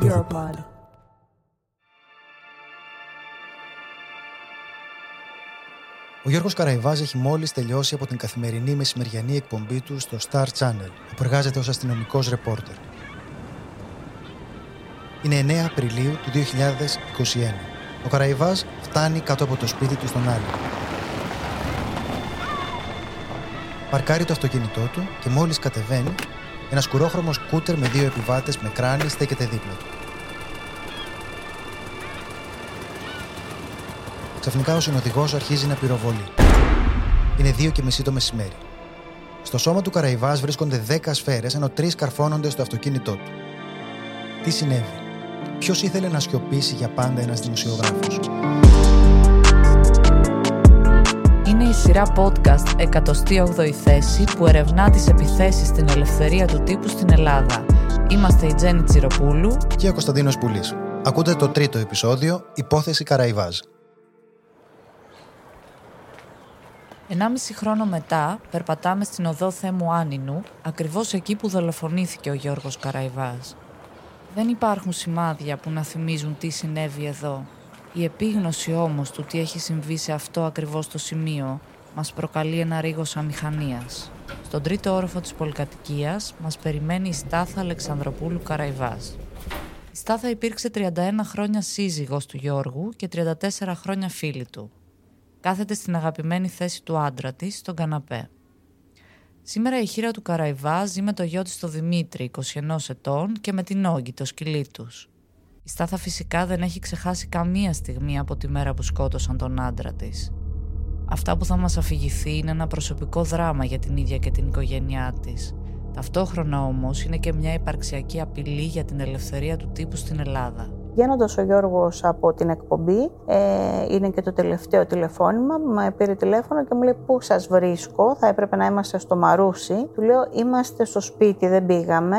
Europod. Ο Γιώργος Καραϊβάς έχει μόλις τελειώσει από την καθημερινή μεσημεριανή εκπομπή του στο Star Channel, όπου εργάζεται ως αστυνομικός ρεπόρτερ. Είναι 9 Απριλίου του 2021. Ο Καραϊβάς φτάνει κάτω από το σπίτι του στον Άλλη. Παρκάρει το αυτοκίνητό του και μόλις κατεβαίνει, ένα σκουρόχρωμος σκούτερ με δύο επιβάτες με κράνη στέκεται δίπλα του. Ξαφνικά ο συνοδηγός αρχίζει να πυροβολεί. Είναι δύο και μισή το μεσημέρι. Στο σώμα του Καραϊβάς βρίσκονται δέκα σφαίρες, ενώ τρεις καρφώνονται στο αυτοκίνητό του. Τι συνέβη, Ποιος ήθελε να σιωπήσει για πάντα ένας δημοσιογράφος; Είναι η σειρά podcast 108η θέση που ερευνά τις επιθέσεις στην ελευθερία του τύπου στην Ελλάδα. Είμαστε η Τζέννη Τσιροπούλου και ο Κωνσταντίνος Πουλής. Ακούτε το τρίτο επεισόδιο «Υπόθεση Καραϊβάζ». Ενάμιση χρόνο μετά περπατάμε στην οδό Θέμου Άνινου, ακριβώς εκεί που δολοφονήθηκε ο Γιώργος Καραϊβάς. Δεν υπάρχουν σημάδια που να θυμίζουν τι συνέβη εδώ. Η επίγνωση όμως του τι έχει συμβεί σε αυτό ακριβώς το σημείο μας προκαλεί ένα ρίγος αμηχανίας. Στον τρίτο όροφο της πολυκατοικίας μας περιμένει η Στάθα Αλεξανδροπούλου Καραϊβάς. Η Στάθα υπήρξε 31 χρόνια σύζυγος του Γιώργου και 34 χρόνια φίλη του. Κάθεται στην αγαπημένη θέση του άντρα της, στον καναπέ. Σήμερα η χείρα του Καραϊβά ζει με το γιο της το Δημήτρη, 21 ετών, και με την Όγκη, το σκυλί τους. Η Στάθα φυσικά δεν έχει ξεχάσει καμία στιγμή από τη μέρα που σκότωσαν τον άντρα της. Αυτά που θα μας αφηγηθεί είναι ένα προσωπικό δράμα για την ίδια και την οικογένειά της. Ταυτόχρονα όμως είναι και μια υπαρξιακή απειλή για την ελευθερία του τύπου στην Ελλάδα. Βγαίνοντας ο Γιώργος από την εκπομπή, ε, είναι και το τελευταίο τηλεφώνημα, με πήρε τηλέφωνο και μου λέει: Πού σας βρίσκω, θα έπρεπε να είμαστε στο Μαρούσι. Του λέω: Είμαστε στο σπίτι, δεν πήγαμε.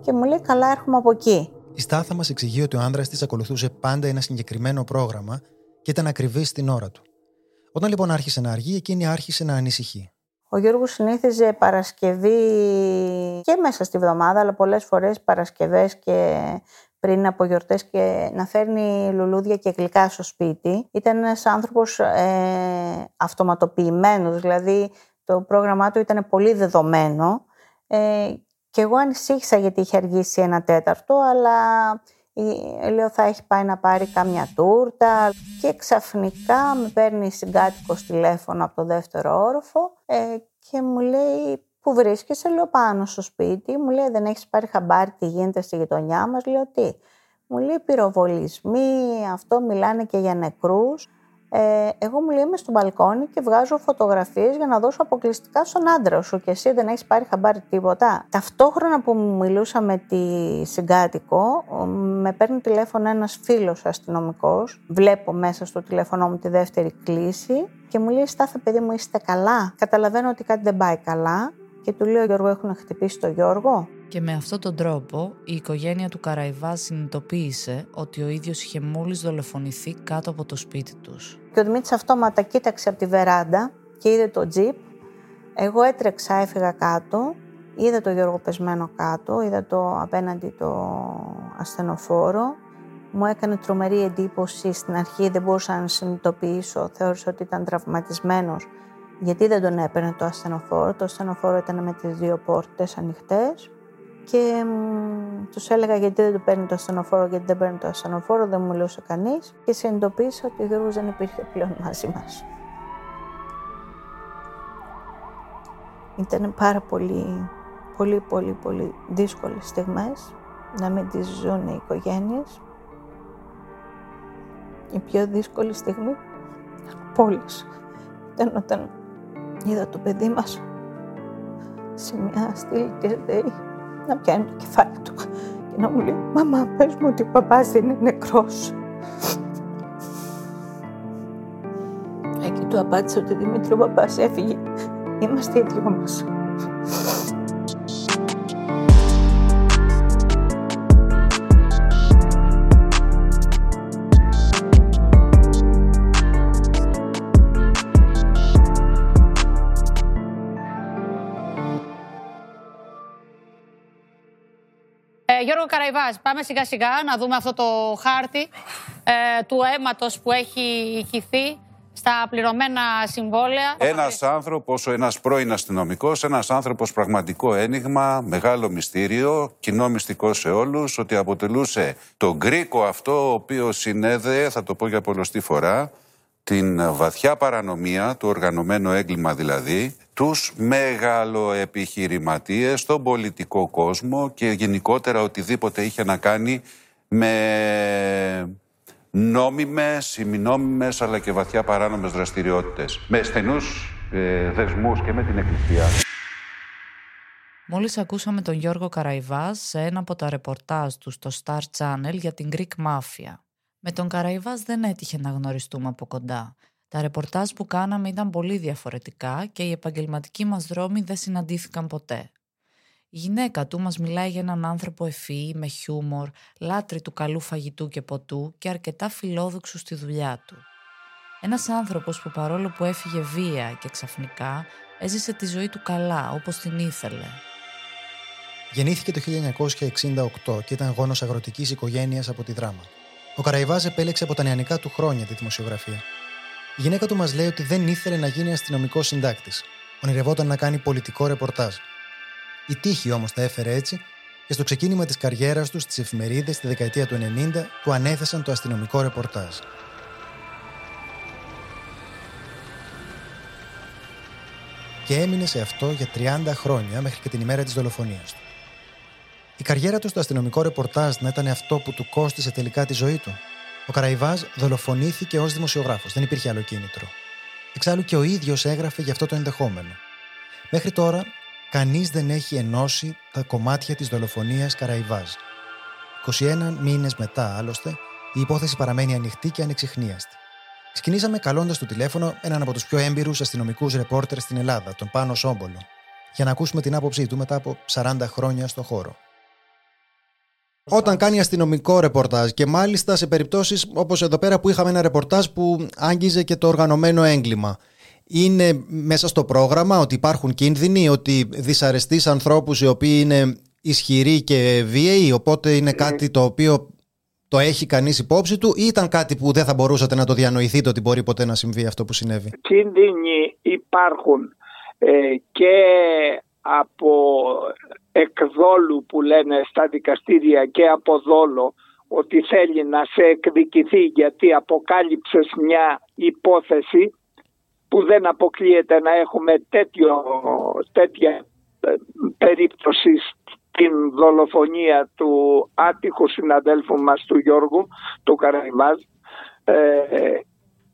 Και μου λέει: Καλά, έρχομαι από εκεί. Η Στάθα μας εξηγεί ότι ο άντρα της ακολουθούσε πάντα ένα συγκεκριμένο πρόγραμμα και ήταν ακριβής στην ώρα του. Όταν λοιπόν άρχισε να αργεί, εκείνη άρχισε να ανησυχεί. Ο Γιώργος συνήθιζε Παρασκευή και μέσα στη βδομάδα, αλλά πολλές φορές Παρασκευές και πριν από γιορτές και να φέρνει λουλούδια και γλυκά στο σπίτι. Ήταν ένας άνθρωπος ε, αυτοματοποιημένος, δηλαδή το πρόγραμμά του ήταν πολύ δεδομένο ε, και εγώ ανησύχησα γιατί είχε αργήσει ένα τέταρτο, αλλά λέω θα έχει πάει να πάρει κάμια τούρτα και ξαφνικά με παίρνει συγκάτοικο τηλέφωνο από το δεύτερο όροφο ε, και μου λέει Πού βρίσκεσαι, λέω πάνω στο σπίτι. Μου λέει δεν έχεις πάρει χαμπάρι τι γίνεται στη γειτονιά μας. Λέω τι. Μου λέει πυροβολισμοί, αυτό μιλάνε και για νεκρούς. Ε, εγώ μου λέει είμαι στο μπαλκόνι και βγάζω φωτογραφίες για να δώσω αποκλειστικά στον άντρα σου και εσύ δεν έχεις πάρει χαμπάρι τίποτα. Ταυτόχρονα που μου μιλούσα με τη συγκάτοικο, με παίρνει τηλέφωνο ένας φίλος αστυνομικός. Βλέπω μέσα στο τηλέφωνο μου τη δεύτερη κλίση και μου λέει «Στάθε παιδί μου είστε καλά». Καταλαβαίνω ότι κάτι δεν πάει καλά και του λέω Γιώργο έχουν χτυπήσει το Γιώργο. Και με αυτόν τον τρόπο η οικογένεια του Καραϊβά συνειδητοποίησε ότι ο ίδιος είχε μόλις δολοφονηθεί κάτω από το σπίτι τους. Και ο Δημήτρης αυτόματα κοίταξε από τη βεράντα και είδε το τζιπ. Εγώ έτρεξα, έφυγα κάτω, είδα το Γιώργο πεσμένο κάτω, είδα το απέναντι το ασθενοφόρο. Μου έκανε τρομερή εντύπωση, στην αρχή δεν μπορούσα να συνειδητοποιήσω, θεώρησα ότι ήταν τραυματισμένος γιατί δεν τον έπαιρνε το ασθενοφόρο. Το ασθενοφόρο ήταν με τις δύο πόρτες ανοιχτές και τους έλεγα γιατί δεν του παίρνει το ασθενοφόρο, γιατί δεν παίρνει το ασθενοφόρο, δεν μου μιλούσε κανείς και συνειδητοποίησα ότι ο Γιώργος δεν υπήρχε πλέον μαζί μας. Ήταν πάρα πολύ, πολύ, πολύ, πολύ δύσκολες στιγμές να μην τις ζουν οι οικογένειες. Η πιο δύσκολη στιγμή από όλες ήταν όταν είδα το παιδί μας σε μια στήλη και λέει να πιάνει το κεφάλι του και να μου λέει «Μαμά, πες μου ότι ο παπάς δεν είναι νεκρός». Εκεί του απάντησα ότι Δημήτρη ο παπάς έφυγε. Είμαστε οι δυο μας. Γιώργο Καραϊβάς. Πάμε σιγά σιγά να δούμε αυτό το χάρτη ε, του αίματος που έχει ηχηθεί στα πληρωμένα συμβόλαια. Ένας άνθρωπος, ένας πρώην αστυνομικός, ένας άνθρωπος πραγματικό ένιγμα, μεγάλο μυστήριο, κοινό μυστικό σε όλους, ότι αποτελούσε τον γκρίκο αυτό, ο οποίος συνέδεε, θα το πω για πολλωστή φορά, την βαθιά παρανομία, το οργανωμένο έγκλημα δηλαδή, τους μεγαλοεπιχειρηματίες στον πολιτικό κόσμο και γενικότερα οτιδήποτε είχε να κάνει με νόμιμες, ημινόμιμες αλλά και βαθιά παράνομες δραστηριότητες με στενούς ε, δεσμούς και με την Εκκλησία. Μόλις ακούσαμε τον Γιώργο Καραϊβάς σε ένα από τα ρεπορτάζ του στο Star Channel για την Greek Mafia. Με τον Καραϊβάς δεν έτυχε να γνωριστούμε από κοντά. Τα ρεπορτάζ που κάναμε ήταν πολύ διαφορετικά και οι επαγγελματικοί μας δρόμοι δεν συναντήθηκαν ποτέ. Η γυναίκα του μας μιλάει για έναν άνθρωπο ευφυή, με χιούμορ, λάτρη του καλού φαγητού και ποτού και αρκετά φιλόδοξου στη δουλειά του. Ένας άνθρωπος που παρόλο που έφυγε βία και ξαφνικά, έζησε τη ζωή του καλά όπως την ήθελε. Γεννήθηκε το 1968 και ήταν γόνος αγροτικής οικογένειας από τη Δράμα. Ο Καραϊβάζ επέλεξε από τα νεανικά του χρόνια τη δημοσιογραφία. Η γυναίκα του μας λέει ότι δεν ήθελε να γίνει αστυνομικός συντάκτης. Ονειρευόταν να κάνει πολιτικό ρεπορτάζ. Η τύχη όμως τα έφερε έτσι και στο ξεκίνημα της καριέρας τους στι εφημερίδες τη δεκαετία του 90 του ανέθεσαν το αστυνομικό ρεπορτάζ. Και έμεινε σε αυτό για 30 χρόνια μέχρι και την ημέρα της δολοφονίας του. Η καριέρα του στο αστυνομικό ρεπορτάζ να ήταν αυτό που του κόστησε τελικά τη ζωή του. Ο Καραϊβάζ δολοφονήθηκε ως δημοσιογράφος. Δεν υπήρχε άλλο κίνητρο. Εξάλλου και ο ίδιος έγραφε για αυτό το ενδεχόμενο. Μέχρι τώρα, κανείς δεν έχει ενώσει τα κομμάτια της δολοφονίας Καραϊβάζ. 21 μήνες μετά, άλλωστε, η υπόθεση παραμένει ανοιχτή και ανεξιχνίαστη. Ξεκινήσαμε καλώντας στο τηλέφωνο έναν από τους πιο έμπειρους αστυνομικούς ρεπόρτερ στην Ελλάδα, τον Πάνο Σόμπολο, για να ακούσουμε την άποψή του μετά από 40 χρόνια στο χώρο όταν κάνει αστυνομικό ρεπορτάζ και μάλιστα σε περιπτώσεις όπως εδώ πέρα που είχαμε ένα ρεπορτάζ που άγγιζε και το οργανωμένο έγκλημα. Είναι μέσα στο πρόγραμμα ότι υπάρχουν κίνδυνοι, ότι δυσαρεστείς ανθρώπους οι οποίοι είναι ισχυροί και βίαιοι, οπότε είναι κάτι το οποίο το έχει κανείς υπόψη του ή ήταν κάτι που δεν θα μπορούσατε να το διανοηθείτε ότι μπορεί ποτέ να συμβεί αυτό που συνέβη; Κίνδυνοι υπάρχουν ε, και από εκδόλου που λένε στα δικαστήρια και από δόλο ότι θέλει να σε εκδικηθεί γιατί αποκάλυψες μια υπόθεση που δεν αποκλείεται να έχουμε τέτοιο, τέτοια ε, περίπτωση στην δολοφονία του άτυχου συναδέλφου μας του Γιώργου του Καραϊβάζ ε,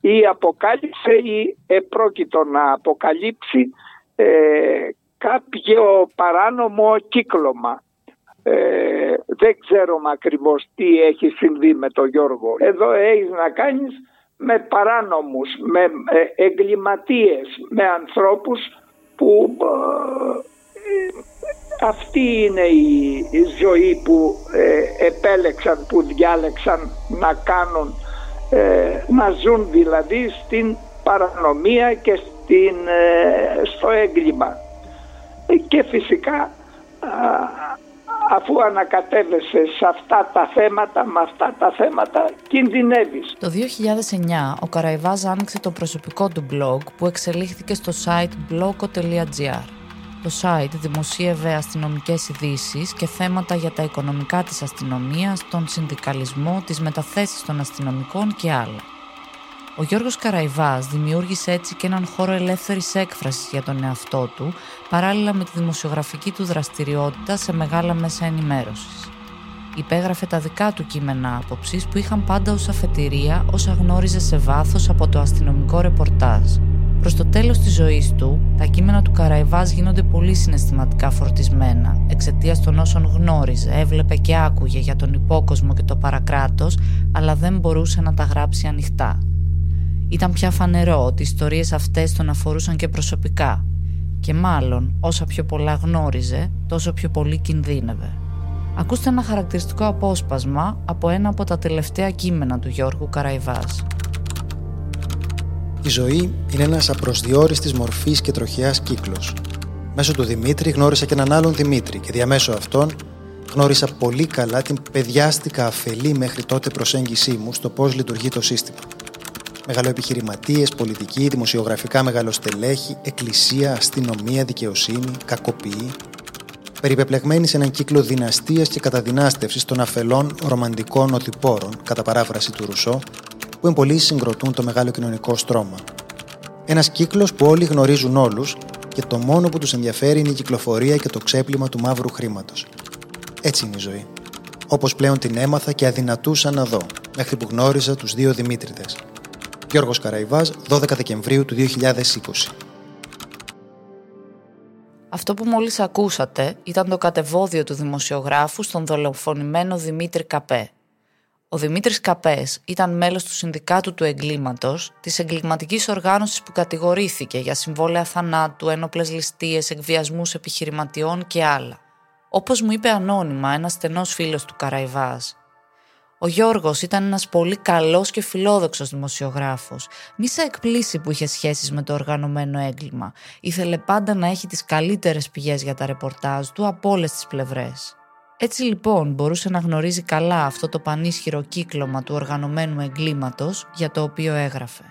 ή αποκάλυψε ή επρόκειτο να αποκαλύψει ε, κάποιο παράνομο κύκλωμα. Ε, δεν ξέρουμε ακριβώς τι έχει συμβεί με τον Γιώργο. Εδώ έχεις να κάνεις με παράνομους, με ε, εγκληματίες, με ανθρώπους που ε, αυτή είναι η, ζωή που επέλεξαν, που διάλεξαν να κάνουν, να ζουν δηλαδή στην παρανομία και στην, στο έγκλημα και φυσικά αφού ανακατεύεσαι σε αυτά τα θέματα, με αυτά τα θέματα κινδυνεύεις. Το 2009 ο Καραϊβάζ άνοιξε το προσωπικό του blog που εξελίχθηκε στο site blog.gr. Το site δημοσίευε αστυνομικές ειδήσεις και θέματα για τα οικονομικά της αστυνομίας, τον συνδικαλισμό, τις μεταθέσεις των αστυνομικών και άλλα. Ο Γιώργος Καραϊβάς δημιούργησε έτσι και έναν χώρο ελεύθερης έκφρασης για τον εαυτό του, παράλληλα με τη δημοσιογραφική του δραστηριότητα σε μεγάλα μέσα ενημέρωσης. Υπέγραφε τα δικά του κείμενα άποψης που είχαν πάντα ως αφετηρία όσα γνώριζε σε βάθος από το αστυνομικό ρεπορτάζ. Προς το τέλος της ζωής του, τα κείμενα του Καραϊβάς γίνονται πολύ συναισθηματικά φορτισμένα, εξαιτίας των όσων γνώριζε, έβλεπε και άκουγε για τον υπόκοσμο και το παρακράτος, αλλά δεν μπορούσε να τα γράψει ανοιχτά. Ήταν πια φανερό ότι οι ιστορίες αυτές τον αφορούσαν και προσωπικά και μάλλον όσα πιο πολλά γνώριζε, τόσο πιο πολύ κινδύνευε. Ακούστε ένα χαρακτηριστικό απόσπασμα από ένα από τα τελευταία κείμενα του Γιώργου Καραϊβάς. Η ζωή είναι ένας απροσδιόριστης μορφής και τροχιάς κύκλος. Μέσω του Δημήτρη γνώρισα και έναν άλλον Δημήτρη και διαμέσω αυτόν γνώρισα πολύ καλά την παιδιάστικα αφελή μέχρι τότε προσέγγιση μου στο πώς λειτουργεί το σύστημα. Μεγαλοεπιχειρηματίες, πολιτικοί, δημοσιογραφικά μεγαλοστελέχη, εκκλησία, αστυνομία, δικαιοσύνη, κακοποιοί. Περιπεπλεγμένοι σε έναν κύκλο δυναστείας και καταδυνάστευσης των αφελών ρομαντικών οδηπόρων, κατά παράφραση του Ρουσό, που εμπολί συγκροτούν το μεγάλο κοινωνικό στρώμα. Ένας κύκλος που όλοι γνωρίζουν όλους και το μόνο που τους ενδιαφέρει είναι η κυκλοφορία και το ξέπλυμα του μαύρου χρήματος. Έτσι είναι η ζωή. Όπως πλέον την έμαθα και αδυνατούσα να δω, μέχρι που γνώριζα τους δύο Δημήτριδες. Γιώργος Καραϊβάς, 12 Δεκεμβρίου του 2020. Αυτό που μόλις ακούσατε ήταν το κατεβόδιο του δημοσιογράφου στον δολοφονημένο Δημήτρη Καπέ. Ο Δημήτρης Καπές ήταν μέλος του Συνδικάτου του Εγκλήματος, της εγκληματικής οργάνωσης που κατηγορήθηκε για συμβόλαια θανάτου, ένοπλες ληστείες, εκβιασμούς επιχειρηματιών και άλλα. Όπως μου είπε ανώνυμα ένας στενός φίλος του Καραϊβάς, ο Γιώργος ήταν ένας πολύ καλός και φιλόδοξος δημοσιογράφος. Μη σε εκπλήσει που είχε σχέσεις με το οργανωμένο έγκλημα. Ήθελε πάντα να έχει τις καλύτερες πηγές για τα ρεπορτάζ του από όλες τις πλευρές. Έτσι λοιπόν μπορούσε να γνωρίζει καλά αυτό το πανίσχυρο κύκλωμα του οργανωμένου εγκλήματος για το οποίο έγραφε.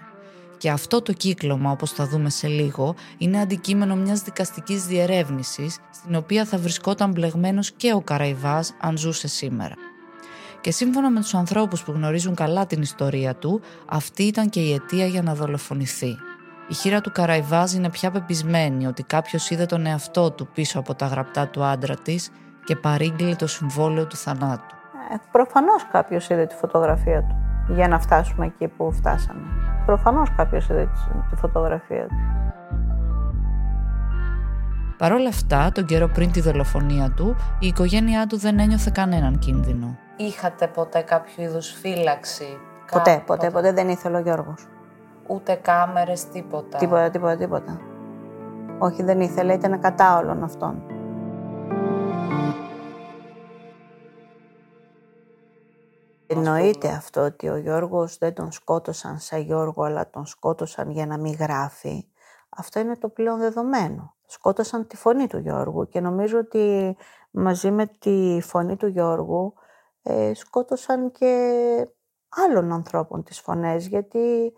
Και αυτό το κύκλωμα, όπως θα δούμε σε λίγο, είναι αντικείμενο μιας δικαστικής διερεύνησης, στην οποία θα βρισκόταν μπλεγμένος και ο Καραϊβάς αν ζούσε σήμερα. Και σύμφωνα με τους ανθρώπους που γνωρίζουν καλά την ιστορία του, αυτή ήταν και η αιτία για να δολοφονηθεί. Η χείρα του Καραϊβάζ είναι πια πεπισμένη ότι κάποιος είδε τον εαυτό του πίσω από τα γραπτά του άντρα της και παρήγγειλε το συμβόλαιο του θανάτου. Ε, προφανώς κάποιος είδε τη φωτογραφία του για να φτάσουμε εκεί που φτάσαμε. Προφανώς κάποιος είδε τη φωτογραφία του. Παρ' όλα αυτά, τον καιρό πριν τη δολοφονία του, η οικογένειά του δεν ένιωθε κανέναν κίνδυνο. Είχατε ποτέ κάποιο είδους φύλαξη; Ποτέ, ποτέ, ποτέ δεν ήθελε ο Γιώργος. Ούτε κάμερες, τίποτα. Τίποτα, τίποτα, τίποτα. Όχι, δεν ήθελε, ήταν κατά όλων αυτών. Εννοείται αυτό ότι ο Γιώργος δεν τον σκότωσαν σαν Γιώργο, αλλά τον σκότωσαν για να μην γράφει. Αυτό είναι το πλέον δεδομένο. Σκότωσαν τη φωνή του Γιώργου και νομίζω ότι μαζί με τη φωνή του Γιώργου ε, σκότωσαν και άλλων ανθρώπων τις φωνές γιατί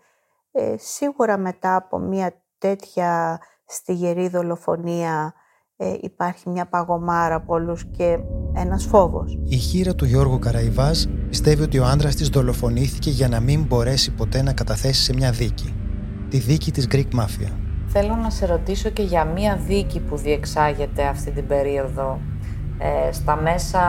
ε, σίγουρα μετά από μια τέτοια στιγερή δολοφονία ε, υπάρχει μια παγωμάρα από όλους και ένας φόβος. Η χείρα του Γιώργου Καραϊβάς πιστεύει ότι ο άντρας της δολοφονήθηκε για να μην μπορέσει ποτέ να καταθέσει σε μια δίκη. Τη δίκη της Greek Mafia. Θέλω να σε ρωτήσω και για μια δίκη που διεξάγεται αυτή την περίοδο. Ε, στα μέσα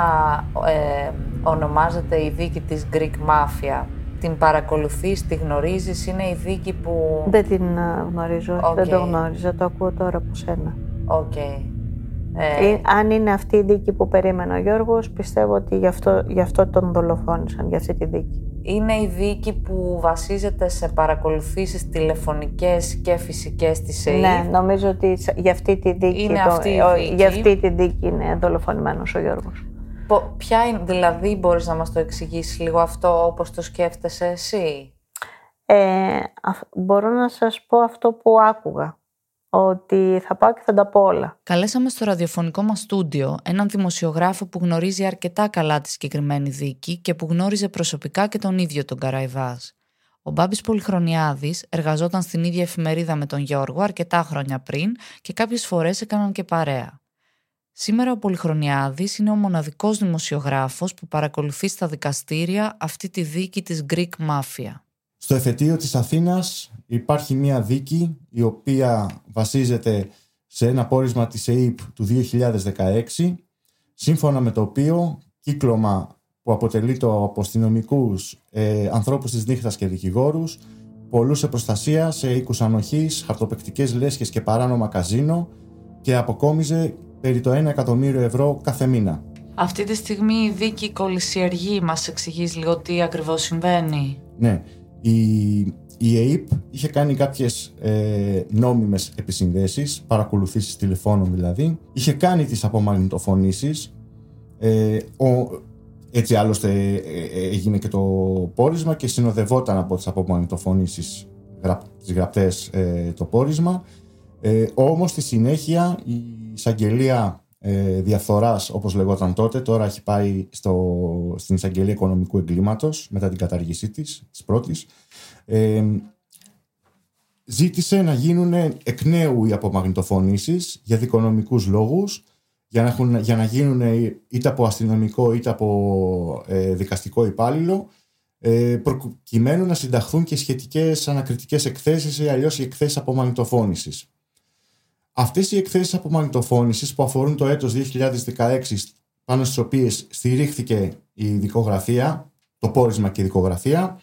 ε, ονομάζεται η δίκη της Greek Mafia. Την παρακολουθείς, τη γνωρίζεις, είναι η δίκη που... Δεν την ε, γνωρίζω, δεν το γνώριζα, το ακούω τώρα από σένα. Οκ. Ε... Αν είναι αυτή η δίκη που περίμενε ο Γιώργος, πιστεύω ότι γι' αυτό, γι αυτό τον δολοφόνησαν, για αυτή τη δίκη. Είναι η δίκη που βασίζεται σε παρακολουθήσεις τηλεφωνικές και φυσικές της ΕΥΠ. Ναι, νομίζω ότι για αυτή τη δίκη, είναι το, αυτή η δίκη. για αυτή τη δίκη είναι δολοφονημένος ο Γιώργος. Ποια είναι, δηλαδή μπορείς να μας το εξηγήσεις λίγο αυτό όπως το σκέφτεσαι εσύ; Ε, μπορώ να σας πω αυτό που άκουγα ότι θα πάω και θα τα πω όλα. Καλέσαμε στο ραδιοφωνικό μας στούντιο έναν δημοσιογράφο που γνωρίζει αρκετά καλά τη συγκεκριμένη δίκη και που γνώριζε προσωπικά και τον ίδιο τον Καραϊβάς. Ο Μπάμπης Πολυχρονιάδης εργαζόταν στην ίδια εφημερίδα με τον Γιώργο αρκετά χρόνια πριν και κάποιες φορές έκαναν και παρέα. Σήμερα ο Πολυχρονιάδης είναι ο μοναδικός δημοσιογράφος που παρακολουθεί στα δικαστήρια αυτή τη δίκη της Greek Mafia. Στο εφετείο της Αθήνας υπάρχει μια δίκη η οποία βασίζεται σε ένα πόρισμα της ΕΕΠ του 2016 σύμφωνα με το οποίο κύκλωμα που αποτελεί το από αστυνομικού ε, ανθρώπους της νύχτας και δικηγόρους πολλούσε προστασία σε οίκους ανοχής, χαρτοπεκτικές λέσχες και παράνομα καζίνο και αποκόμιζε περί το 1 εκατομμύριο ευρώ κάθε μήνα. Αυτή τη στιγμή η δίκη κολυσιεργεί, μας εξηγείς λίγο τι ακριβώς συμβαίνει. Ναι, η, η ΕΕΠ είχε κάνει κάποιες ε, νόμιμες επισυνδέσεις, παρακολουθήσεις τηλεφώνων δηλαδή. Είχε κάνει τις απομαγνητοφωνήσεις. Ε, ο, έτσι άλλωστε ε, ε, έγινε και το πόρισμα και συνοδευόταν από τις απομαγνητοφωνήσεις γραπ, τις γραπτές ε, το πόρισμα. Ε, όμως στη συνέχεια η εισαγγελία ε, διαφθοράς όπως λεγόταν τότε τώρα έχει πάει στο, στην εισαγγελία οικονομικού εγκλήματος μετά την καταργήσή της, της πρώτης ε, ζήτησε να γίνουν εκ νέου οι απομαγνητοφωνήσεις για δικονομικούς λόγους για να, έχουν, για να γίνουν είτε από αστυνομικό είτε από ε, δικαστικό υπάλληλο ε, προκειμένου να συνταχθούν και σχετικές ανακριτικές εκθέσεις ή αλλιώς οι εκθέσεις απομαγνητοφώνησης. Αυτές οι εκθέσεις απομαγνητοφώνησης που αφορούν το έτος 2016 πάνω στις οποίες στηρίχθηκε η δικογραφία, το πόρισμα και η δικογραφία,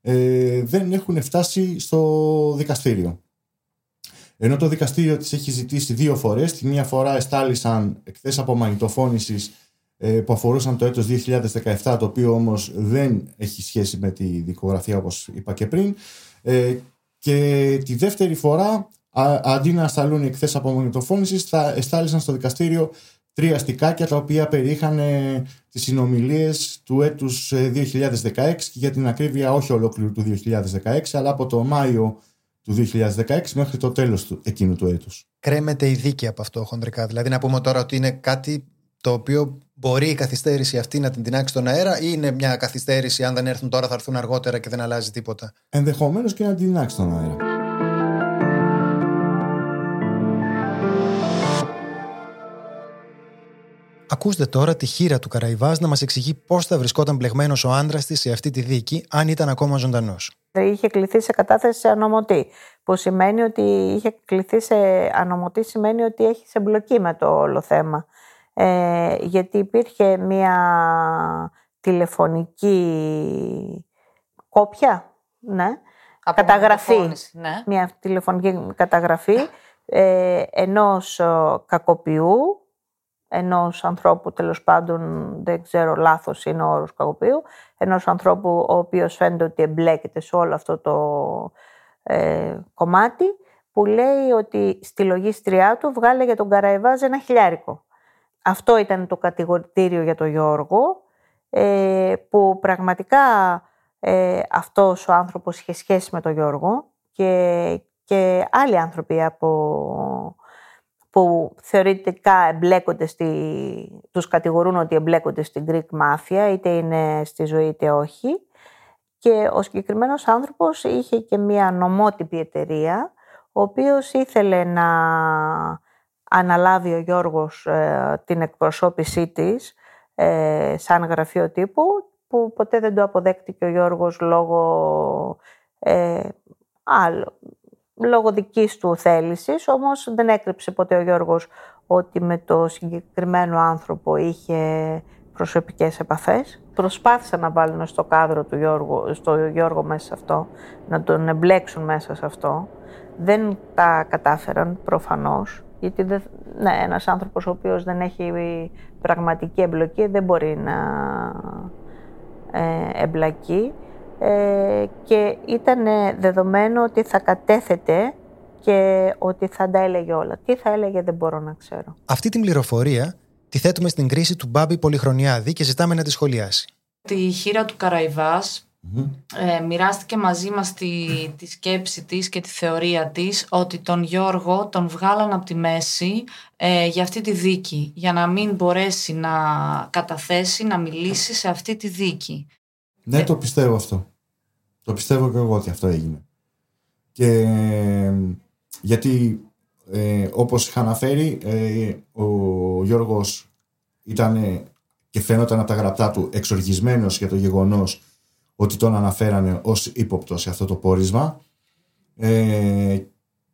ε, δεν έχουν φτάσει στο δικαστήριο. Ενώ το δικαστήριο της έχει ζητήσει δύο φορές, τη μία φορά εστάλησαν εκθέσεις απομαγνητοφώνησης ε, που αφορούσαν το έτος 2017, το οποίο όμως δεν έχει σχέση με τη δικογραφία όπως είπα και πριν. Ε, και τη δεύτερη φορά, αντί να σταλούν οι εκθέσεις απομαγνητοφώνησης, θα εστάλησαν στο δικαστήριο τρία στικάκια τα οποία περιείχαν ε, τις συνομιλίες του έτους 2016 και για την ακρίβεια όχι ολόκληρου του 2016 αλλά από το Μάιο του 2016 μέχρι το τέλος του, εκείνου του έτους. Κρέμεται η δίκη από αυτό χοντρικά. Δηλαδή να πούμε τώρα ότι είναι κάτι το οποίο μπορεί η καθυστέρηση αυτή να την τεινάξει στον αέρα ή είναι μια καθυστέρηση αν δεν έρθουν τώρα θα έρθουν αργότερα και δεν αλλάζει τίποτα; Ενδεχομένως και να την τεινάξει στον αέρα. Ακούστε τώρα τη χείρα του Καραϊβάς να μας εξηγεί πώς θα βρισκόταν μπλεγμένος ο άντρας της σε αυτή τη δίκη, αν ήταν ακόμα ζωντανός. Είχε κληθεί σε κατάθεση σε ανομωτή. Που σημαίνει ότι είχε κληθεί σε ανομωτή, σημαίνει ότι έχει εμπλοκή με το όλο θέμα. Ε, γιατί υπήρχε μια τηλεφωνική κόπια, ναι, καταγραφή, ναι. μια τηλεφωνική καταγραφή ε, ενός κακοποιού ενός ανθρώπου, τέλος πάντων δεν ξέρω λάθος είναι ο όρος κακοποιού, ενός ανθρώπου ο οποίος φαίνεται ότι εμπλέκεται σε όλο αυτό το ε, κομμάτι, που λέει ότι στη λογίστριά του βγάλε για τον Καραϊβάζ ένα χιλιάρικο. Αυτό ήταν το κατηγορητήριο για τον Γιώργο, ε, που πραγματικά ε, αυτός ο άνθρωπος είχε σχέση με τον Γιώργο και, και άλλοι άνθρωποι από που θεωρητικά εμπλέκονται στη, τους κατηγορούν ότι εμπλέκονται στην Greek Mafia, είτε είναι στη ζωή είτε όχι. Και ο συγκεκριμένος άνθρωπος είχε και μία νομότυπη εταιρεία, ο οποίος ήθελε να αναλάβει ο Γιώργος ε, την εκπροσώπησή της ε, σαν γραφείο τύπου, που ποτέ δεν το αποδέχτηκε ο Γιώργος λόγω ε, άλλο, λόγω δικής του θέλησης, όμως δεν έκρυψε ποτέ ο Γιώργος ότι με το συγκεκριμένο άνθρωπο είχε προσωπικές επαφές. Προσπάθησαν να βάλουν στο κάδρο του Γιώργου, στο Γιώργο μέσα σε αυτό, να τον εμπλέξουν μέσα σε αυτό. Δεν τα κατάφεραν προφανώς, γιατί δεν, ναι, ένας άνθρωπος ο οποίος δεν έχει πραγματική εμπλοκή δεν μπορεί να ε, εμπλακεί. Ε, και ήταν δεδομένο ότι θα κατέθετε και ότι θα τα έλεγε όλα. Τι θα έλεγε δεν μπορώ να ξέρω. Αυτή την πληροφορία τη θέτουμε στην κρίση του Μπάμπη Πολυχρονιάδη και ζητάμε να τη σχολιάσει. Τη χείρα του καραϊβας ε, μοιράστηκε μαζί μας τη, τη σκέψη της και τη θεωρία της ότι τον Γιώργο τον βγάλαν από τη μέση ε, για αυτή τη δίκη για να μην μπορέσει να καταθέσει, να μιλήσει σε αυτή τη δίκη. Ναι, το πιστεύω αυτό. Το πιστεύω και εγώ ότι αυτό έγινε. Και γιατί ε, όπως είχα αναφέρει ε, ο Γιώργος ήταν και φαίνονταν από τα γραπτά του εξοργισμένος για το γεγονός ότι τον αναφέρανε ως ύποπτο σε αυτό το πόρισμα ε,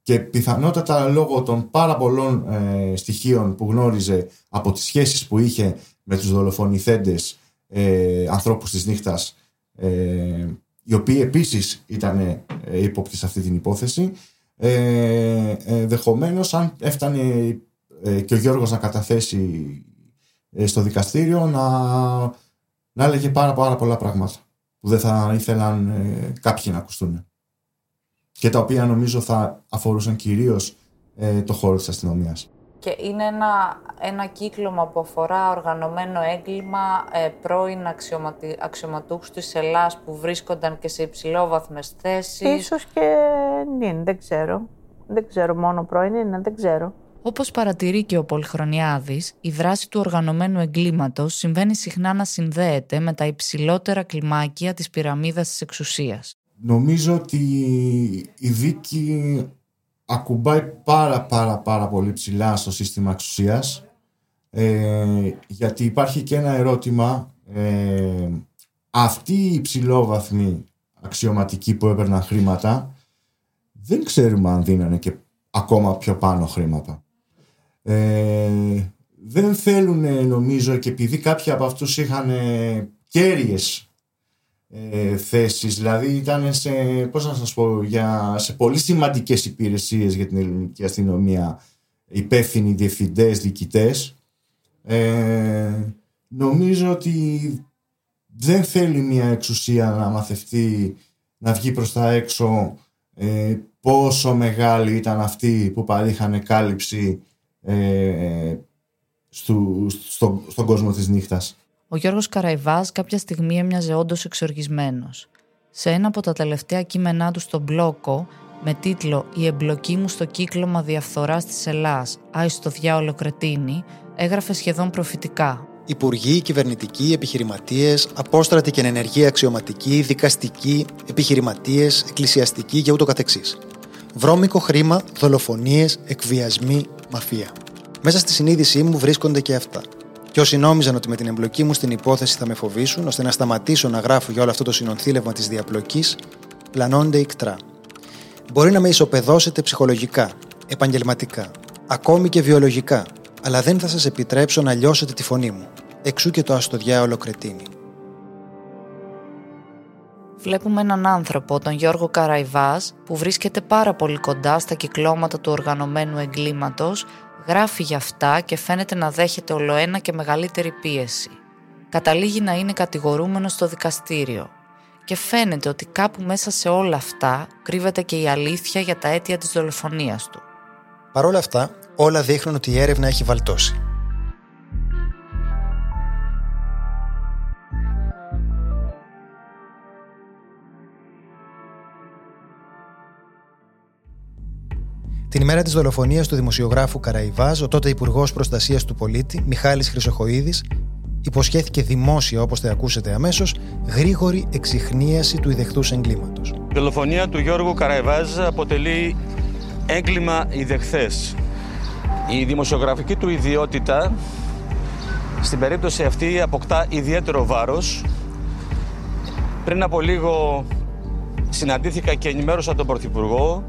και πιθανότατα λόγω των πάρα πολλών ε, στοιχείων που γνώριζε από τις σχέσεις που είχε με τους δολοφονηθέντες ε, ανθρώπους της νύχτας ε, οι οποίοι επίσης ήταν ε, ύποπτοι σε αυτή την υπόθεση. Ε, ε αν έφτανε ε, και ο Γιώργος να καταθέσει ε, στο δικαστήριο να, να έλεγε πάρα, πάρα πολλά πράγματα που δεν θα ήθελαν κάποιοι να ακουστούν και τα οποία νομίζω θα αφορούσαν κυρίως το χώρο της αστυνομίας. Και είναι ένα, ένα κύκλωμα που αφορά οργανωμένο έγκλημα ε, πρώην αξιωματι, αξιωματούχους της Ελλάς που βρίσκονταν και σε υψηλόβαθμες θέσεις. Ίσως και ναι, δεν ξέρω. Δεν ξέρω μόνο πρώην είναι, δεν ξέρω. Όπως παρατηρεί και ο Πολυχρονιάδης, η δράση του οργανωμένου εγκλήματος συμβαίνει συχνά να συνδέεται με τα υψηλότερα κλιμάκια της πυραμίδας της εξουσίας. Νομίζω ότι η δίκη ακουμπάει πάρα πάρα πάρα πολύ ψηλά στο σύστημα εξουσίας ε, γιατί υπάρχει και ένα ερώτημα ε, αυτοί οι υψηλόβαθμοι αξιωματικοί που έπαιρναν χρήματα δεν ξέρουμε αν δίνανε και ακόμα πιο πάνω χρήματα. Ε, δεν θέλουν νομίζω και επειδή κάποιοι από αυτούς είχαν κέρυες ε, θέσεις. Δηλαδή ήταν σε, πώς να σας πω, για, σε πολύ σημαντικές υπηρεσίες για την ελληνική αστυνομία. Υπεύθυνοι διευθυντές, διοικητές. Ε, νομίζω ότι δεν θέλει μια εξουσία να μαθευτεί να βγει προς τα έξω ε, πόσο μεγάλοι ήταν αυτοί που παρήχαν κάλυψη ε, στο, στον κόσμο της νύχτας. Ο Γιώργος Καραϊβάς κάποια στιγμή έμοιαζε όντως εξοργισμένος. Σε ένα από τα τελευταία κείμενά του στον μπλόκο, με τίτλο «Η εμπλοκή μου στο κύκλωμα διαφθοράς της Ελλάς, άι στο διάολο Κρετίνη», έγραφε σχεδόν προφητικά. Υπουργοί, κυβερνητικοί, επιχειρηματίες, απόστρατοι και ενεργοί αξιωματικοί, δικαστικοί, επιχειρηματίες, εκκλησιαστικοί και ούτω καθεξής. Βρώμικο χρήμα, δολοφονίες, εκβιασμοί, μαφία. Μέσα στη συνείδησή μου βρίσκονται και αυτά. Και όσοι νόμιζαν ότι με την εμπλοκή μου στην υπόθεση θα με φοβήσουν, ώστε να σταματήσω να γράφω για όλο αυτό το συνονθήλευμα της διαπλοκής, πλανώνται ικτρά. Μπορεί να με ισοπεδώσετε ψυχολογικά, επαγγελματικά, ακόμη και βιολογικά, αλλά δεν θα σας επιτρέψω να λιώσετε τη φωνή μου. Εξού και το αστοδιά ολοκρετίνη. Βλέπουμε έναν άνθρωπο, τον Γιώργο Καραϊβάς, που βρίσκεται πάρα πολύ κοντά στα κυκλώματα του οργανωμένου εγκλήματος, γράφει για αυτά και φαίνεται να δέχεται ολοένα και μεγαλύτερη πίεση. Καταλήγει να είναι κατηγορούμενος στο δικαστήριο και φαίνεται ότι κάπου μέσα σε όλα αυτά κρύβεται και η αλήθεια για τα αίτια της δολοφονίας του. Παρ' όλα αυτά, όλα δείχνουν ότι η έρευνα έχει βαλτώσει. Την ημέρα της δολοφονίας του δημοσιογράφου Καραϊβάζ, ο τότε Υπουργός Προστασίας του Πολίτη, Μιχάλης Χρυσοχοίδης, υποσχέθηκε δημόσια, όπως θα ακούσετε αμέσως, γρήγορη εξυχνίαση του ιδεχθούς εγκλήματος. Η δολοφονία του Γιώργου Καραϊβάζ αποτελεί έγκλημα ιδεχθές. Η δημοσιογραφική του ιδιότητα στην περίπτωση αυτή αποκτά ιδιαίτερο βάρος. Πριν από λίγο συναντήθηκα και ενημέρωσα τον Πρωθυπουργό.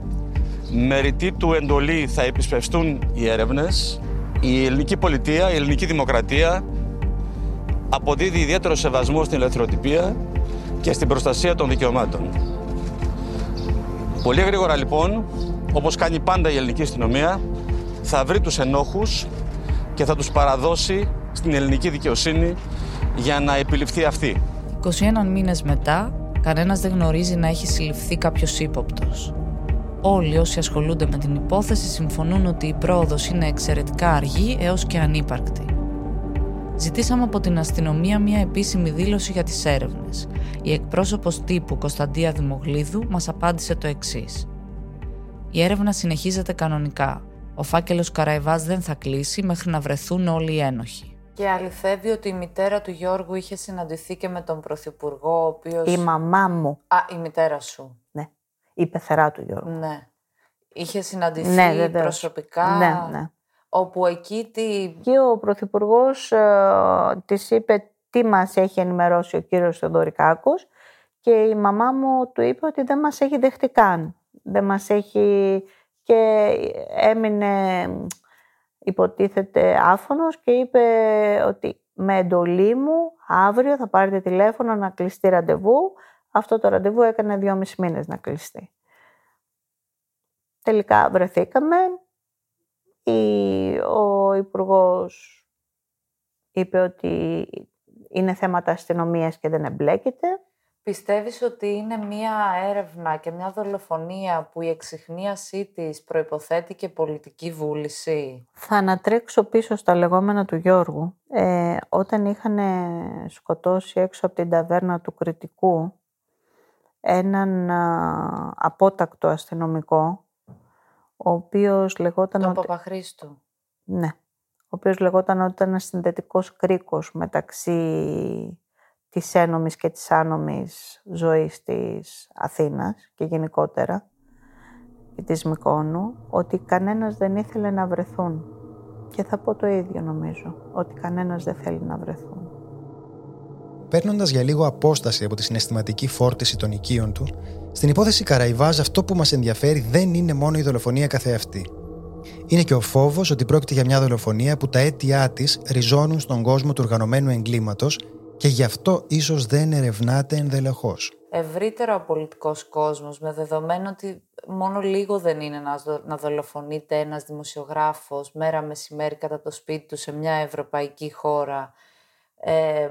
Με ρητή του εντολή θα επισπευστούν οι έρευνες. Η ελληνική πολιτεία, η ελληνική δημοκρατία αποδίδει ιδιαίτερο σεβασμό στην ελευθεροτυπία και στην προστασία των δικαιωμάτων. Πολύ γρήγορα λοιπόν, όπως κάνει πάντα η ελληνική αστυνομία, θα βρει τους ενόχους και θα τους παραδώσει στην ελληνική δικαιοσύνη για να επιληφθεί αυτή. 21 μήνες μετά, κανένας δεν γνωρίζει να έχει συλληφθεί κάποιος ύποπτος. Όλοι όσοι ασχολούνται με την υπόθεση συμφωνούν ότι η πρόοδος είναι εξαιρετικά αργή έως και ανύπαρκτη. Ζητήσαμε από την αστυνομία μια επίσημη δήλωση για τις έρευνες. Η εκπρόσωπος τύπου Κωνσταντία Δημογλίδου μας απάντησε το εξής. Η έρευνα συνεχίζεται κανονικά. Ο φάκελος Καραϊβάς δεν θα κλείσει μέχρι να βρεθούν όλοι οι ένοχοι. Και αληθεύει ότι η μητέρα του Γιώργου είχε συναντηθεί και με τον Πρωθυπουργό, ο οποίο. Η μαμά μου. Α, η μητέρα σου. Ναι. Η πεθερά του Γιώργου. Ναι. Είχε συναντηθεί ναι, προσωπικά. Ναι, ναι. Όπου εκεί τι. Και ο Πρωθυπουργός ε, της είπε τι μας έχει ενημερώσει ο κύριος Θεοδωρικάκος και η μαμά μου του είπε ότι δεν μας έχει δεχτεί καν. Δεν μας έχει και έμεινε υποτίθεται άφωνος και είπε ότι με εντολή μου αύριο θα πάρετε τηλέφωνο να κλειστεί ραντεβού. Αυτό το ραντεβού έκανε δυόμιση μήνες να κλειστεί. Τελικά βρεθήκαμε. Ο υπουργός είπε ότι είναι θέματα αστυνομίας και δεν εμπλέκεται. Πιστεύεις ότι είναι μία έρευνα και μια δολοφονία που η εξυχνίασή της προϋποθέτει και πολιτική βούληση; Θα ανατρέξω πίσω στα λεγόμενα του Γιώργου. Ε, όταν είχαν σκοτώσει έξω από την ταβέρνα του Κριτικού έναν α, απότακτο αστυνομικό, ο οποίος λεγόταν... Τον ότι- Παπαχρήστου. Ναι. Ο οποίος λεγόταν ότι ήταν ένας συνδετικός κρίκος μεταξύ της ένομης και της άνομης ζωής της Αθήνας και γενικότερα και της Μικόνου, ότι κανένας δεν ήθελε να βρεθούν. Και θα πω το ίδιο νομίζω, ότι κανένας δεν θέλει να βρεθούν. Παίρνοντας για λίγο απόσταση από τη συναισθηματική φόρτιση των οικείων του, στην υπόθεση Καραϊβάζ αυτό που μας ενδιαφέρει δεν είναι μόνο η δολοφονία καθεαυτή. Είναι και ο φόβος ότι πρόκειται για μια δολοφονία που τα αίτια της ριζώνουν στον κόσμο του οργανωμένου εγκλήματος και γι' αυτό ίσως δεν ερευνάται ενδελεχώς. Ευρύτερα ο πολιτικός κόσμος, με δεδομένο ότι μόνο λίγο δεν είναι να, δο- να δολοφονείται ένας δημοσιογράφος μέρα μεσημέρι κατά το σπίτι του σε μια ευρωπαϊκή χώρα, ε,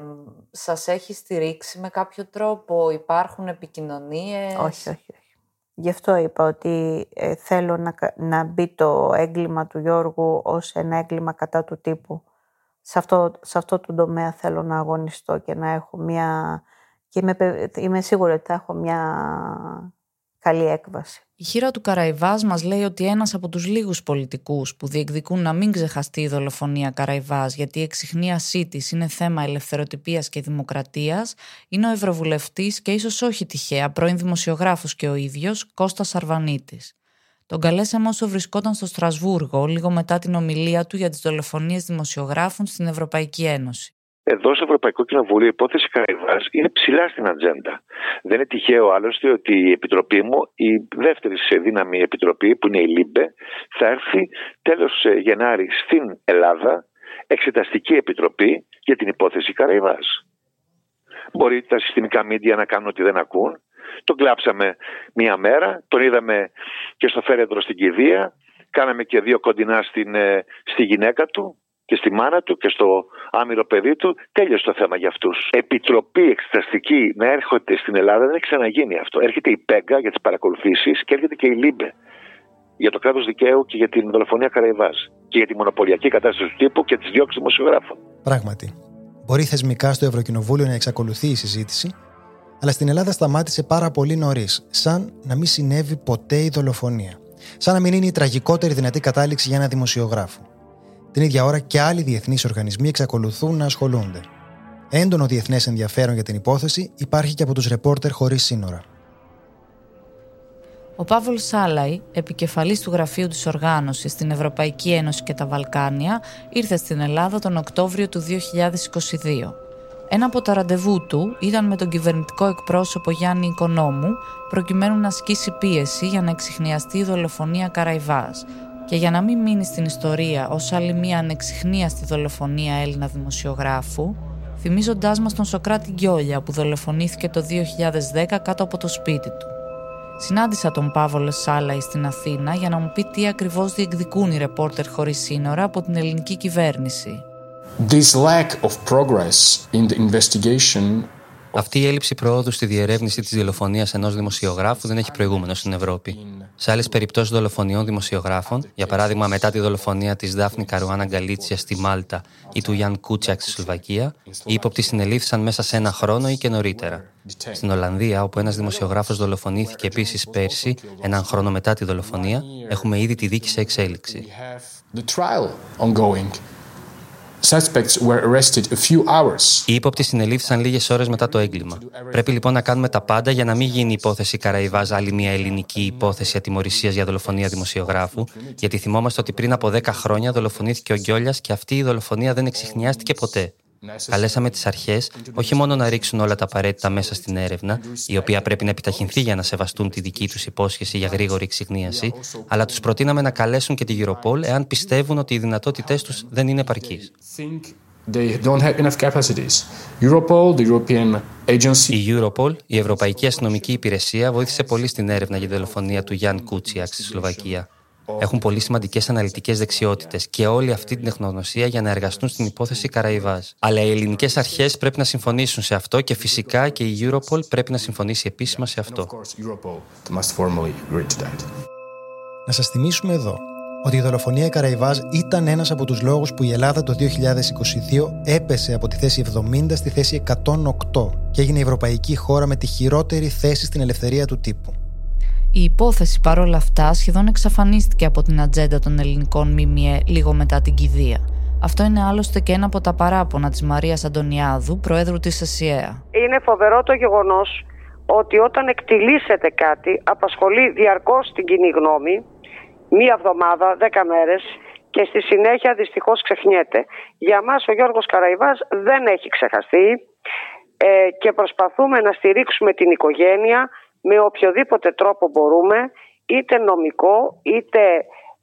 σας έχει στηρίξει με κάποιο τρόπο, υπάρχουν επικοινωνίες; Όχι, όχι, όχι. Γι' αυτό είπα ότι ε, θέλω να, κα- να μπει το έγκλημα του Γιώργου ως ένα έγκλημα κατά του τύπου. Σε αυτό, σε αυτό το τομέα θέλω να αγωνιστώ και να έχω μια... και είμαι, πε- είμαι σίγουρη ότι θα έχω μια καλή έκβαση. Η χείρα του Καραϊβάς μας λέει ότι ένας από τους λίγους πολιτικούς που διεκδικούν να μην ξεχαστεί η δολοφονία Καραϊβάς γιατί η εξυχνίασή της είναι θέμα ελευθεροτυπίας και δημοκρατίας είναι ο Ευρωβουλευτής και ίσως όχι τυχαία πρώην δημοσιογράφος και ο ίδιος Κώστας Αρβανίτης. Τον καλέσαμε όσο βρισκόταν στο Στρασβούργο λίγο μετά την ομιλία του για τις δολοφονίες δημοσιογράφων στην Ευρωπαϊκή Ένωση. Εδώ στο Ευρωπαϊκό Κοινοβούλιο η υπόθεση Καραϊβάζ είναι ψηλά στην ατζέντα. Δεν είναι τυχαίο άλλωστε ότι η επιτροπή μου, η δεύτερη σε δύναμη επιτροπή που είναι η LIBE, θα έρθει τέλος Γενάρη στην Ελλάδα εξεταστική επιτροπή για την υπόθεση Καραϊβάζ. Μπορεί τα συστημικά μίντια να κάνουν ότι δεν ακούν. Τον κλάψαμε μία μέρα, τον είδαμε και στο φέρετρο στην κηδεία, κάναμε και δύο κοντινά στην, ε, στη γυναίκα του και στη μάνα του και στο άμοιρο παιδί του. Τέλειωσε το θέμα για αυτούς. Επιτροπή εξεταστική να έρχονται στην Ελλάδα δεν έχει ξαναγίνει αυτό. Έρχεται η PEGA για τις παρακολουθήσεις και έρχεται και η LIBE για το κράτος δικαίου και για την δολοφονία Καραϊβάς. Και για τη μονοπωλιακή κατάσταση του τύπου και τις διώξεις δημοσιογράφων. Πράγματι. Μπορεί θεσμικά στο Ευρωκοινοβούλιο να εξακολουθεί η συζήτηση, αλλά στην Ελλάδα σταμάτησε πάρα πολύ νωρίς, σαν να μην συνέβη ποτέ η δολοφονία. Σαν να μην είναι η τραγικότερη δυνατή κατάληξη για ένα δημοσιογράφο. Την ίδια ώρα και άλλοι διεθνείς οργανισμοί εξακολουθούν να ασχολούνται. Έντονο διεθνές ενδιαφέρον για την υπόθεση υπάρχει και από τους ρεπόρτερ χωρίς σύνορα. Ο Παύλ Σάλαϊ, επικεφαλής του γραφείου της οργάνωσης στην Ευρωπαϊκή Ένωση και τα Βαλκάνια, ήρθε στην Ελλάδα τον Οκτώβριο του 2022. Ένα από τα ραντεβού του ήταν με τον κυβερνητικό εκπρόσωπο Γιάννη Οικονόμου, προκειμένου να ασκήσει πίεση για να εξηχνιαστεί η δολοφονία Καραϊβάς και για να μην μείνει στην ιστορία ως άλλη μία ανεξιχνίαστη δολοφονία Έλληνα δημοσιογράφου, θυμίζοντάς μας τον Σοκράτη Γκιόλια που δολοφονήθηκε το 2010 κάτω από το σπίτι του. Συνάντησα τον Παύλο Σάλαϊ στην Αθήνα για να μου πει τι ακριβώς διεκδικούν οι ρεπόρτερ χωρίς σύνορα από την ελληνική κυβέρνηση. This lack of progress in the investigation Αυτή η έλλειψη προόδου στη διερεύνηση της δολοφονίας ενός δημοσιογράφου δεν έχει προηγούμενο στην Ευρώπη. Σε άλλες περιπτώσεις δολοφονιών δημοσιογράφων, για παράδειγμα μετά τη δολοφονία της Δάφνη Καρουάνα Γκαλίτσια στη Μάλτα ή του Γιάνν Κούτσακ στη Σλοβακία, οι ύποπτοι συνελήφθησαν μέσα σε ένα χρόνο ή και νωρίτερα. Στην Ολλανδία, όπου ένας δημοσιογράφος δολοφονήθηκε επίσης πέρσι, έναν χρόνο μετά τη δολοφονία, έχουμε ήδη τη δίκη σε εξέλιξη. The trial ongoing. Suspects were arrested a few hours. Οι ύποπτοι συνελήφθησαν λίγες ώρες μετά το έγκλημα. Πρέπει λοιπόν να κάνουμε τα πάντα για να μην γίνει η υπόθεση Καραϊβάζ άλλη μια ελληνική υπόθεση ατιμορρησίας για δολοφονία δημοσιογράφου, γιατί θυμόμαστε ότι πριν από 10 χρόνια δολοφονήθηκε ο Γκιόλιας και αυτή η δολοφονία δεν εξηχνιάστηκε ποτέ. Καλέσαμε τις αρχές όχι μόνο να ρίξουν όλα τα απαραίτητα μέσα στην έρευνα, η οποία πρέπει να επιταχυνθεί για να σεβαστούν τη δική τους υπόσχεση για γρήγορη εξυγνίαση, αλλά τους προτείναμε να καλέσουν και τη Europol εάν πιστεύουν ότι οι δυνατότητές τους δεν είναι επαρκείς. Think they don't have enough capacities. Europol, the European agency, Η Europol, η Ευρωπαϊκή Αστυνομική Υπηρεσία, βοήθησε πολύ στην έρευνα για τη δολοφονία του Γιάνν Κούτσιακ στη Σλοβακία. Έχουν πολύ σημαντικές αναλυτικές δεξιότητες και όλη αυτή την τεχνογνωσία για να εργαστούν στην υπόθεση Καραϊβάζ. Αλλά οι ελληνικές αρχές πρέπει να συμφωνήσουν σε αυτό και φυσικά και η Europol πρέπει να συμφωνήσει επίσημα σε αυτό. of course, Europol must formally agree to that. Να σας θυμίσουμε εδώ ότι η δολοφονία Καραϊβάζ ήταν ένας από τους λόγους που η Ελλάδα το 2022 έπεσε από τη θέση 70 στη θέση 108 και έγινε η ευρωπαϊκή χώρα με τη χειρότερη θέση στην ελευθερία του τύπου. Η υπόθεση παρόλα αυτά σχεδόν εξαφανίστηκε από την ατζέντα των ελληνικών ΜΜΕ λίγο μετά την κηδεία. Αυτό είναι άλλωστε και ένα από τα παράπονα της Μαρίας Αντωνιάδου, Προέδρου της ΕΣΥΑ. Είναι φοβερό το γεγονός ότι όταν εκτιλήσεται κάτι απασχολεί διαρκώς την κοινή γνώμη μία εβδομάδα, δέκα μέρες και στη συνέχεια δυστυχώς ξεχνιέται. Για μας ο Γιώργος Καραϊβάς δεν έχει ξεχαστεί ε, και προσπαθούμε να στηρίξουμε την οικογένεια με οποιοδήποτε τρόπο μπορούμε είτε νομικό είτε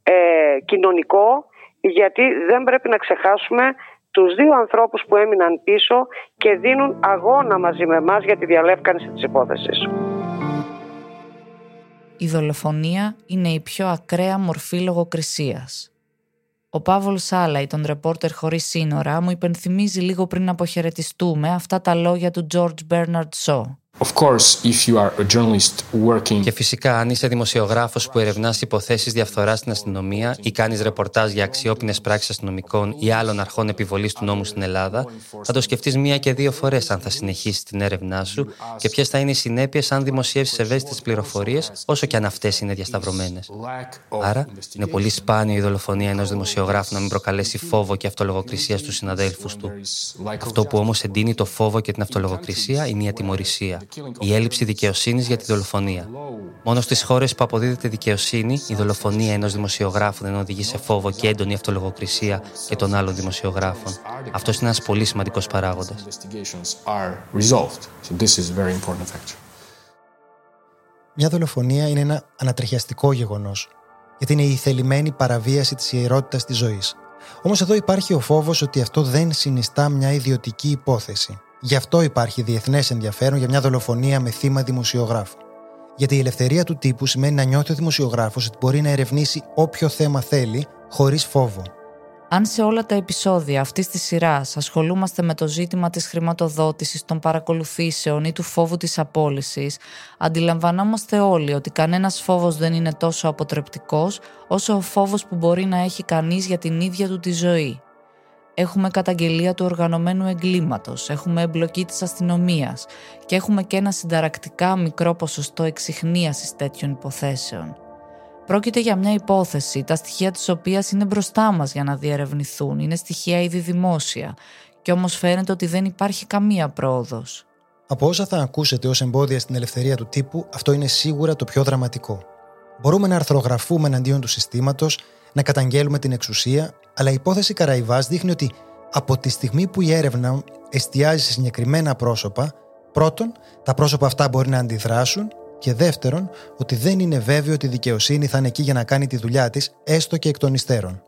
ε, κοινωνικό γιατί δεν πρέπει να ξεχάσουμε τους δύο ανθρώπους που έμειναν πίσω και δίνουν αγώνα μαζί με εμάς για τη διαλεύκανση της υπόθεσης. Η δολοφονία είναι η πιο ακραία μορφή λογοκρισίας. Ο Παύλ Σάλαϊ, τον ρεπόρτερ χωρίς σύνορα, μου υπενθυμίζει λίγο πριν αποχαιρετιστούμε αυτά τα λόγια του George Bernard Shaw. Of course, if you are a journalist working... Και φυσικά, αν είσαι δημοσιογράφος που ερευνάς υποθέσεις διαφθοράς στην αστυνομία ή κάνεις ρεπορτάζ για αξιόπινες πράξεις αστυνομικών ή άλλων αρχών επιβολής του νόμου στην Ελλάδα, θα το σκεφτείς μία και δύο φορές αν θα συνεχίσεις την έρευνά σου και ποιες θα είναι οι συνέπειες αν δημοσιεύσεις ευαίσθητες πληροφορίες, όσο και αν αυτές είναι διασταυρωμένες. Άρα, είναι πολύ σπάνιο η δολοφονία ενός δημοσιογράφου να μην προκαλέσει φόβο και αυτολογοκρισία στους συναδέλφους του. Αυτό που όμως εντείνει το φόβο και την αυτολογοκρισία είναι η ατιμορρησία η έλλειψη δικαιοσύνης για τη δολοφονία. Μόνο στις χώρες που αποδίδεται δικαιοσύνη, η δολοφονία ενός δημοσιογράφου δεν οδηγεί σε φόβο και έντονη αυτολογοκρισία και των άλλων δημοσιογράφων. Αυτό είναι ένας πολύ σημαντικός παράγοντας. Μια δολοφονία είναι ένα ανατριχιαστικό γεγονός, γιατί είναι η θελημένη παραβίαση της ιερότητας της ζωής. Όμως εδώ υπάρχει ο φόβος ότι αυτό δεν συνιστά μια ιδιωτική υπόθεση. Γι' αυτό υπάρχει διεθνές ενδιαφέρον για μια δολοφονία με θύμα δημοσιογράφου. Γιατί η ελευθερία του τύπου σημαίνει να νιώθει ο δημοσιογράφος ότι μπορεί να ερευνήσει όποιο θέμα θέλει, χωρίς φόβο. Αν σε όλα τα επεισόδια αυτής της σειράς ασχολούμαστε με το ζήτημα της χρηματοδότησης, των παρακολουθήσεων ή του φόβου της απόλυσης, αντιλαμβανόμαστε όλοι ότι κανένας φόβος δεν είναι τόσο αποτρεπτικός όσο ο φόβος που μπορεί να έχει κανείς για την ίδια του τη ζωή. Έχουμε καταγγελία του οργανωμένου εγκλήματος, έχουμε εμπλοκή της αστυνομίας και έχουμε και ένα συνταρακτικά μικρό ποσοστό εξυχνίασης τέτοιων υποθέσεων. Πρόκειται για μια υπόθεση, τα στοιχεία της οποίας είναι μπροστά μας για να διερευνηθούν, είναι στοιχεία ήδη δημόσια και όμως φαίνεται ότι δεν υπάρχει καμία πρόοδος. Από όσα θα ακούσετε ως εμπόδια στην ελευθερία του τύπου, αυτό είναι σίγουρα το πιο δραματικό. Μπορούμε να αρθρογραφούμε εναντίον του συστήματος, να καταγγέλουμε την εξουσία, αλλά η υπόθεση Καραϊβάς δείχνει ότι από τη στιγμή που η έρευνα εστιάζει σε συγκεκριμένα πρόσωπα, πρώτον, τα πρόσωπα αυτά μπορεί να αντιδράσουν και δεύτερον, ότι δεν είναι βέβαιο ότι η δικαιοσύνη θα είναι εκεί για να κάνει τη δουλειά της, έστω και εκ των υστέρων.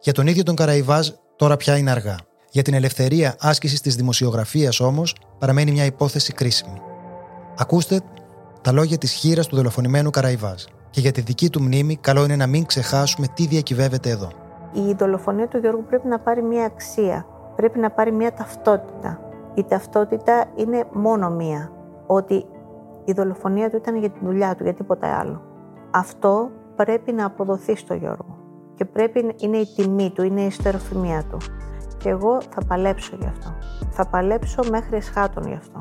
Για τον ίδιο τον Καραϊβάζ, τώρα πια είναι αργά. Για την ελευθερία άσκησης της δημοσιογραφίας όμως, παραμένει μια υπόθεση κρίσιμη. Ακούστε τα λόγια της χείρας του δολοφονημένου Καραϊβάζ. Και για τη δική του μνήμη, καλό είναι να μην ξεχάσουμε τι διακυβεύεται εδώ η δολοφονία του Γιώργου πρέπει να πάρει μία αξία, πρέπει να πάρει μία ταυτότητα. Η ταυτότητα είναι μόνο μία, ότι η δολοφονία του ήταν για τη δουλειά του, για τίποτα άλλο. Αυτό πρέπει να αποδοθεί στο Γιώργο και πρέπει, είναι η τιμή του, είναι η ιστεροφημία του. Και εγώ θα παλέψω γι' αυτό. Θα παλέψω μέχρι εσχάτων γι' αυτό.